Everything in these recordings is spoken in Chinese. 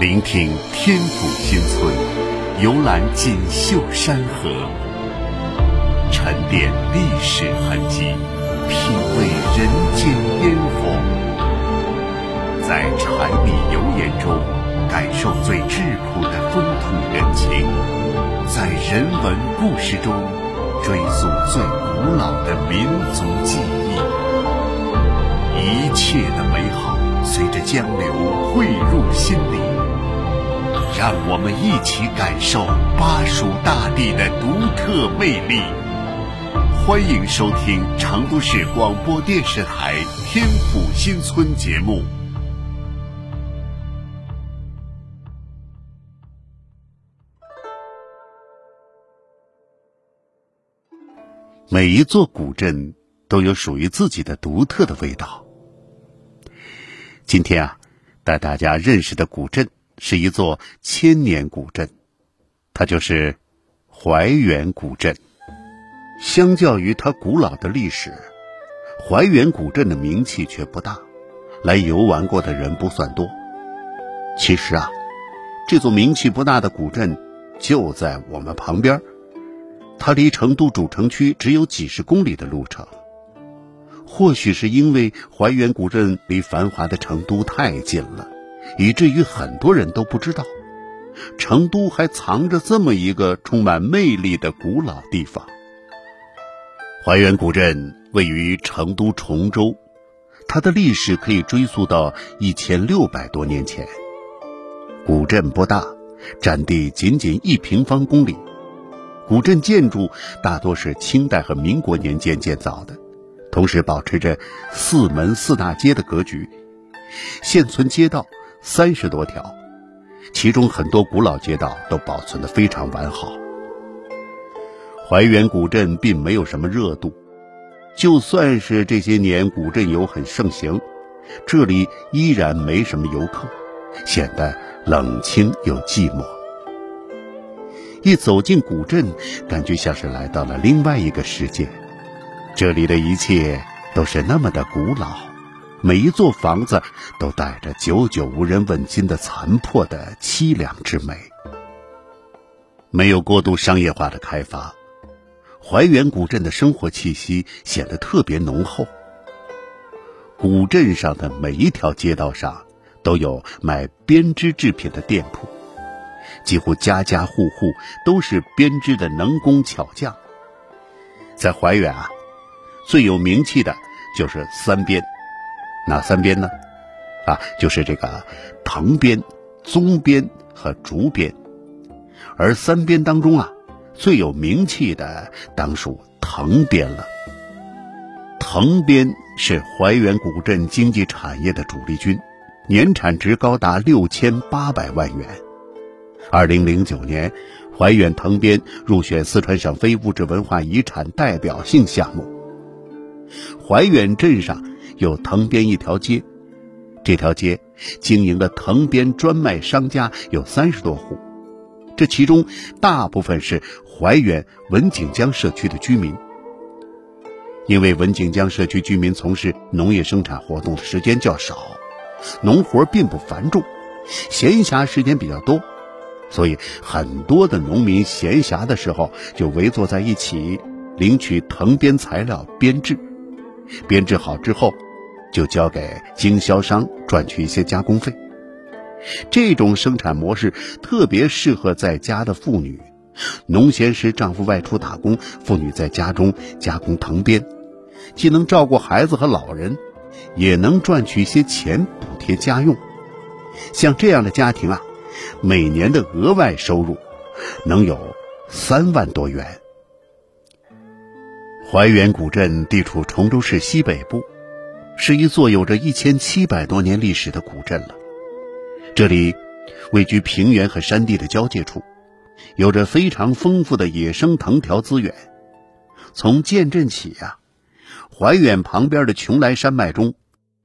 聆听天府新村，游览锦绣山河，沉淀历史痕迹，品味人间烟火，在柴米油盐中感受最质朴的风土人情，在人文故事中追溯最古老的民族记忆。一切的美好随着江流汇入心里，让我们一起感受巴蜀大地的独特魅力。欢迎收听成都市广播电视台《天府新村》节目。每一座古镇都有属于自己的独特的味道。今天啊，带大家认识的古镇是一座千年古镇，它就是怀远古镇。相较于它古老的历史，怀远古镇的名气却不大，来游玩过的人不算多。其实啊，这座名气不大的古镇就在我们旁边，它离成都主城区只有几十公里的路程。或许是因为怀远古镇离繁华的成都太近了，以至于很多人都不知道，成都还藏着这么一个充满魅力的古老地方。怀远古镇位于成都崇州，它的历史可以追溯到一千六百多年前。古镇不大，占地仅仅一平方公里，古镇建筑大多是清代和民国年间建造的。同时保持着四门四大街的格局，现存街道三十多条，其中很多古老街道都保存的非常完好。怀远古镇并没有什么热度，就算是这些年古镇游很盛行，这里依然没什么游客，显得冷清又寂寞。一走进古镇，感觉像是来到了另外一个世界。这里的一切都是那么的古老，每一座房子都带着久久无人问津的残破的凄凉之美。没有过度商业化的开发，怀远古镇的生活气息显得特别浓厚。古镇上的每一条街道上都有卖编织制品的店铺，几乎家家户户都是编织的能工巧匠。在怀远啊。最有名气的就是三边，哪三边呢？啊，就是这个藤编、棕编和竹编。而三边当中啊，最有名气的当属藤编了。藤编是怀远古镇经济产业的主力军，年产值高达六千八百万元。二零零九年，怀远藤编入选四川省非物质文化遗产代表性项目。怀远镇上有藤编一条街，这条街经营的藤编专卖商家有三十多户，这其中大部分是怀远文景江社区的居民。因为文景江社区居民从事农业生产活动的时间较少，农活并不繁重，闲暇时间比较多，所以很多的农民闲暇的时候就围坐在一起，领取藤编材料编制。编制好之后，就交给经销商赚取一些加工费。这种生产模式特别适合在家的妇女。农闲时，丈夫外出打工，妇女在家中加工藤编，既能照顾孩子和老人，也能赚取一些钱补贴家用。像这样的家庭啊，每年的额外收入能有三万多元。怀远古镇地处崇州市西北部，是一座有着一千七百多年历史的古镇了。这里位居平原和山地的交界处，有着非常丰富的野生藤条资源。从建镇起呀，怀远旁边的邛崃山脉中，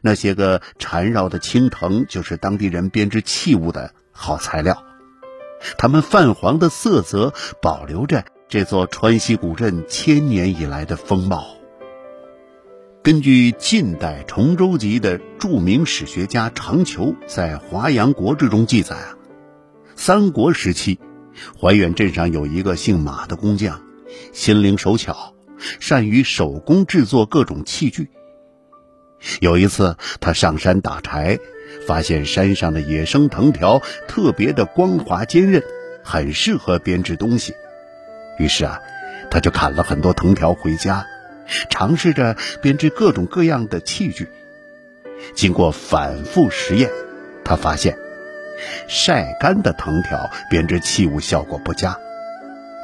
那些个缠绕的青藤就是当地人编织器物的好材料。它们泛黄的色泽保留着。这座川西古镇千年以来的风貌。根据近代崇州籍的著名史学家常求在《华阳国志》中记载啊，三国时期，怀远镇上有一个姓马的工匠，心灵手巧，善于手工制作各种器具。有一次，他上山打柴，发现山上的野生藤条特别的光滑坚韧，很适合编织东西。于是啊，他就砍了很多藤条回家，尝试着编织各种各样的器具。经过反复实验，他发现晒干的藤条编织器物效果不佳。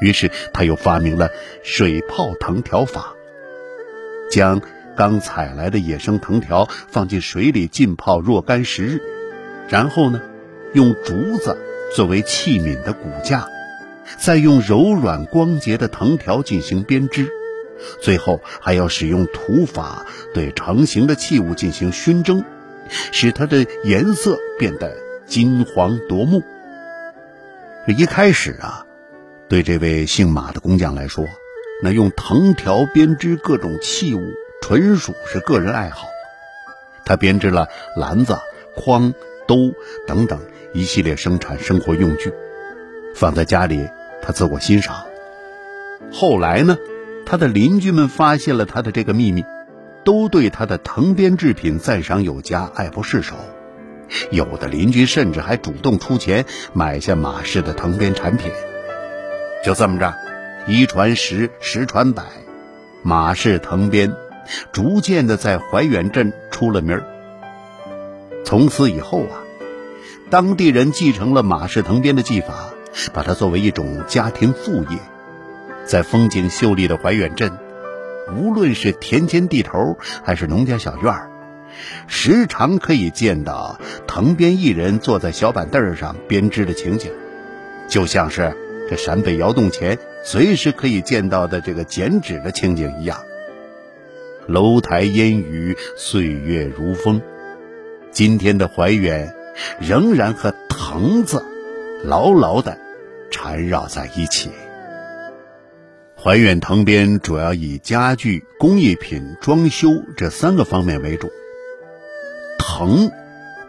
于是他又发明了水泡藤条法，将。刚采来的野生藤条放进水里浸泡若干时日，然后呢，用竹子作为器皿的骨架，再用柔软光洁的藤条进行编织，最后还要使用土法对成型的器物进行熏蒸，使它的颜色变得金黄夺目。这一开始啊，对这位姓马的工匠来说，那用藤条编织各种器物。纯属是个人爱好，他编织了篮子、筐、兜等等一系列生产生活用具，放在家里，他自我欣赏。后来呢，他的邻居们发现了他的这个秘密，都对他的藤编制品赞赏有加，爱不释手。有的邻居甚至还主动出钱买下马氏的藤编产品。就这么着，一传十，十传百，马氏藤编。逐渐的在怀远镇出了名儿。从此以后啊，当地人继承了马氏藤编的技法，把它作为一种家庭副业。在风景秀丽的怀远镇，无论是田间地头还是农家小院儿，时常可以见到藤编艺人坐在小板凳上编织的情景，就像是这陕北窑洞前随时可以见到的这个剪纸的情景一样。楼台烟雨，岁月如风。今天的怀远，仍然和藤子牢牢的缠绕在一起。怀远藤编主要以家具、工艺品、装修这三个方面为主。藤，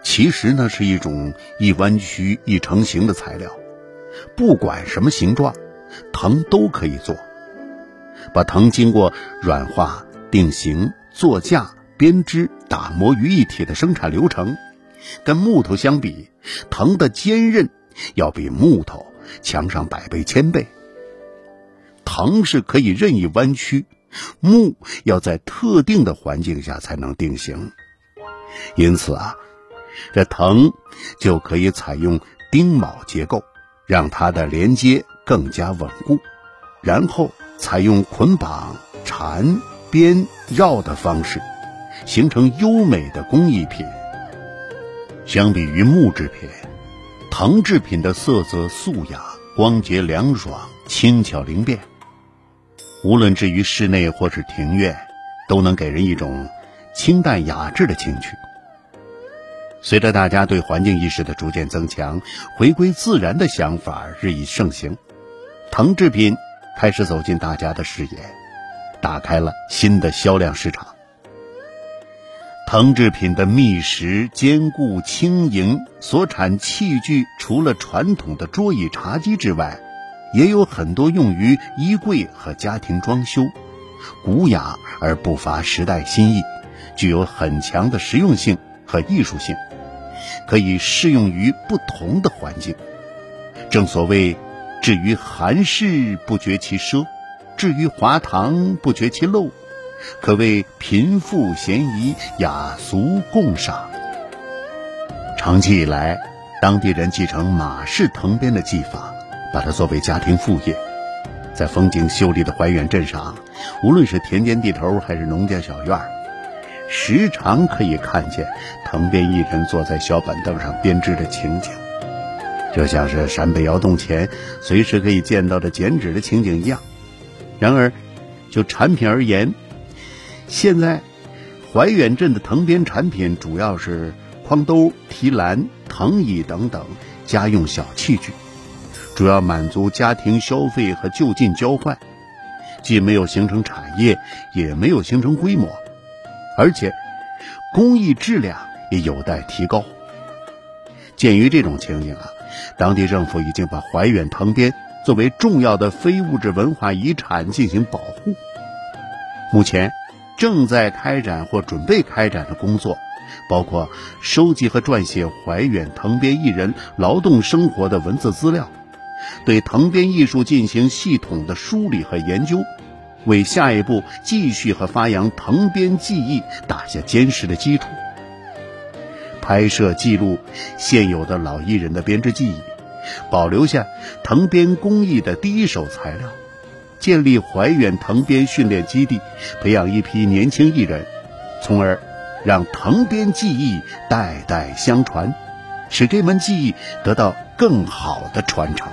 其实呢是一种易弯曲、易成型的材料，不管什么形状，藤都可以做。把藤经过软化。定型、做架、编织、打磨于一体的生产流程，跟木头相比，藤的坚韧要比木头强上百倍千倍。藤是可以任意弯曲，木要在特定的环境下才能定型。因此啊，这藤就可以采用钉铆结构，让它的连接更加稳固，然后采用捆绑、缠。编绕的方式，形成优美的工艺品。相比于木制品，藤制品的色泽素雅、光洁凉爽、轻巧灵便，无论置于室内或是庭院，都能给人一种清淡雅致的情趣。随着大家对环境意识的逐渐增强，回归自然的想法日益盛行，藤制品开始走进大家的视野。打开了新的销量市场。藤制品的密实、坚固、轻盈，所产器具除了传统的桌椅茶几之外，也有很多用于衣柜和家庭装修，古雅而不乏时代新意，具有很强的实用性和艺术性，可以适用于不同的环境。正所谓，至于寒士不觉其奢。至于华堂不觉其陋，可谓贫富咸宜，雅俗共赏。长期以来，当地人继承马氏藤编的技法，把它作为家庭副业。在风景秀丽的怀远镇上，无论是田间地头还是农家小院，时常可以看见藤编艺人坐在小板凳上编织的情景，就像是陕北窑洞前随时可以见到的剪纸的情景一样。然而，就产品而言，现在怀远镇的藤编产品主要是筐兜、提篮、藤椅等等家用小器具，主要满足家庭消费和就近交换，既没有形成产业，也没有形成规模，而且工艺质量也有待提高。鉴于这种情形啊，当地政府已经把怀远藤编作为重要的非物质文化遗产进行保护。目前正在开展或准备开展的工作，包括收集和撰写怀远藤编艺人劳动生活的文字资料，对藤编艺术进行系统的梳理和研究，为下一步继续和发扬藤编技艺打下坚实的基础。拍摄记录现有的老艺人的编织技艺，保留下藤编工艺的第一手材料，建立怀远藤编训练基地，培养一批年轻艺人，从而让藤编技艺代代相传，使这门技艺得到更好的传承。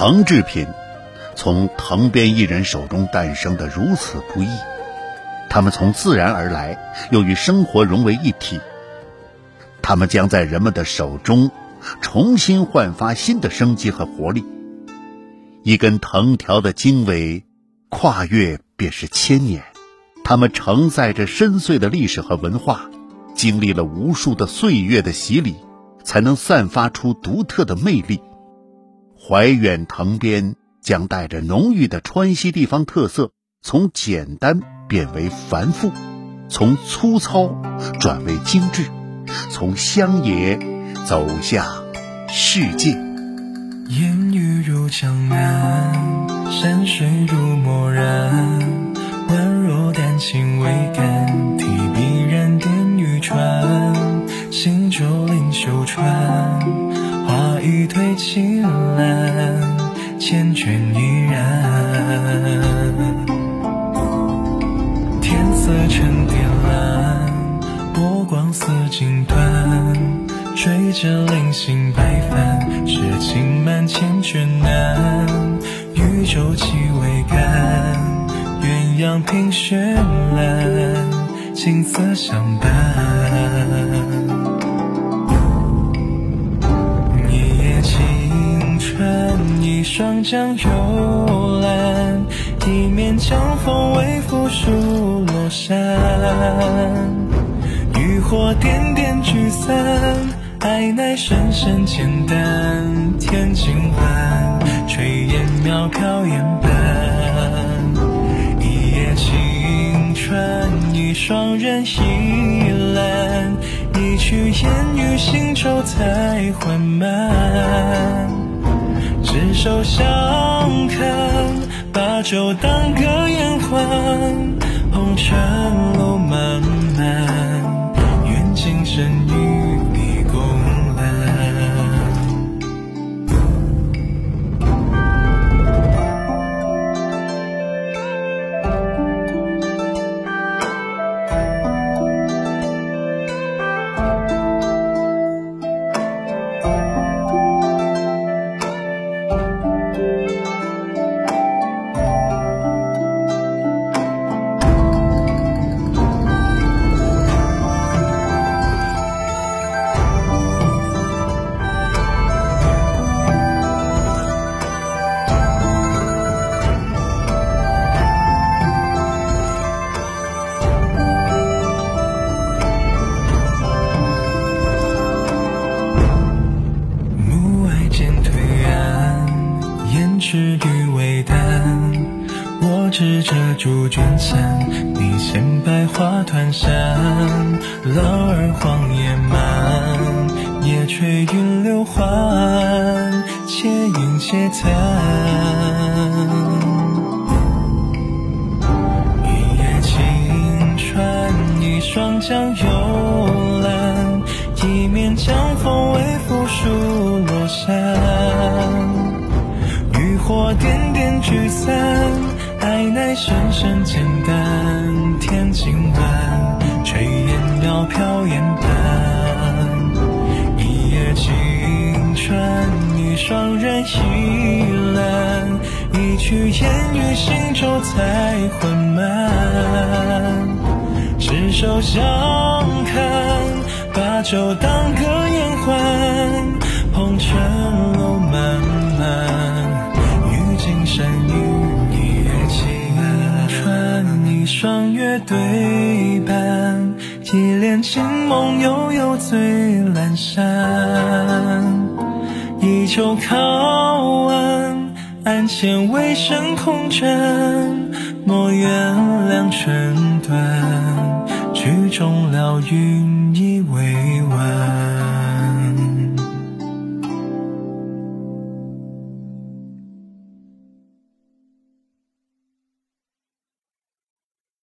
藤制品从藤编艺人手中诞生的如此不易，他们从自然而来，又与生活融为一体。他们将在人们的手中重新焕发新的生机和活力。一根藤条的经纬跨越便是千年，它们承载着深邃的历史和文化，经历了无数的岁月的洗礼，才能散发出独特的魅力。怀远藤编将带着浓郁的川西地方特色，从简单变为繁复，从粗糙转为精致。从乡野走向世界。烟雨入江南，山水如墨染，青蓝，缱绻依然。天色沉靛蓝。波光似锦缎，追着零星白帆，诗情满千卷难。渔舟起桅杆，鸳鸯凭绚烂，景色相伴。一双江幽蓝，一面江风微拂疏罗衫。渔火点点聚散，爱乃深深浅淡。天尽晚，炊烟渺飘烟斑。一叶轻船，一双人倚栏。一曲烟雨行舟才缓慢。手相看，把酒当歌言欢。红尘路漫漫。愿今生与老儿黄叶漫，夜吹云流缓，且吟且叹。一叶轻船，一双桨悠懒，一面江风微拂疏罗衫。火点点聚散，爱乃深深浅烟袅飘烟斑。一叶轻船，一双人倚栏。一曲烟雨行舟才缓慢。执手相看，把酒当歌言欢。红尘路漫漫。今生与你缘情，穿一双月对半，清梦悠悠醉阑珊。秋靠岸，岸前微声空枕，莫原谅寸断，曲终了云意未。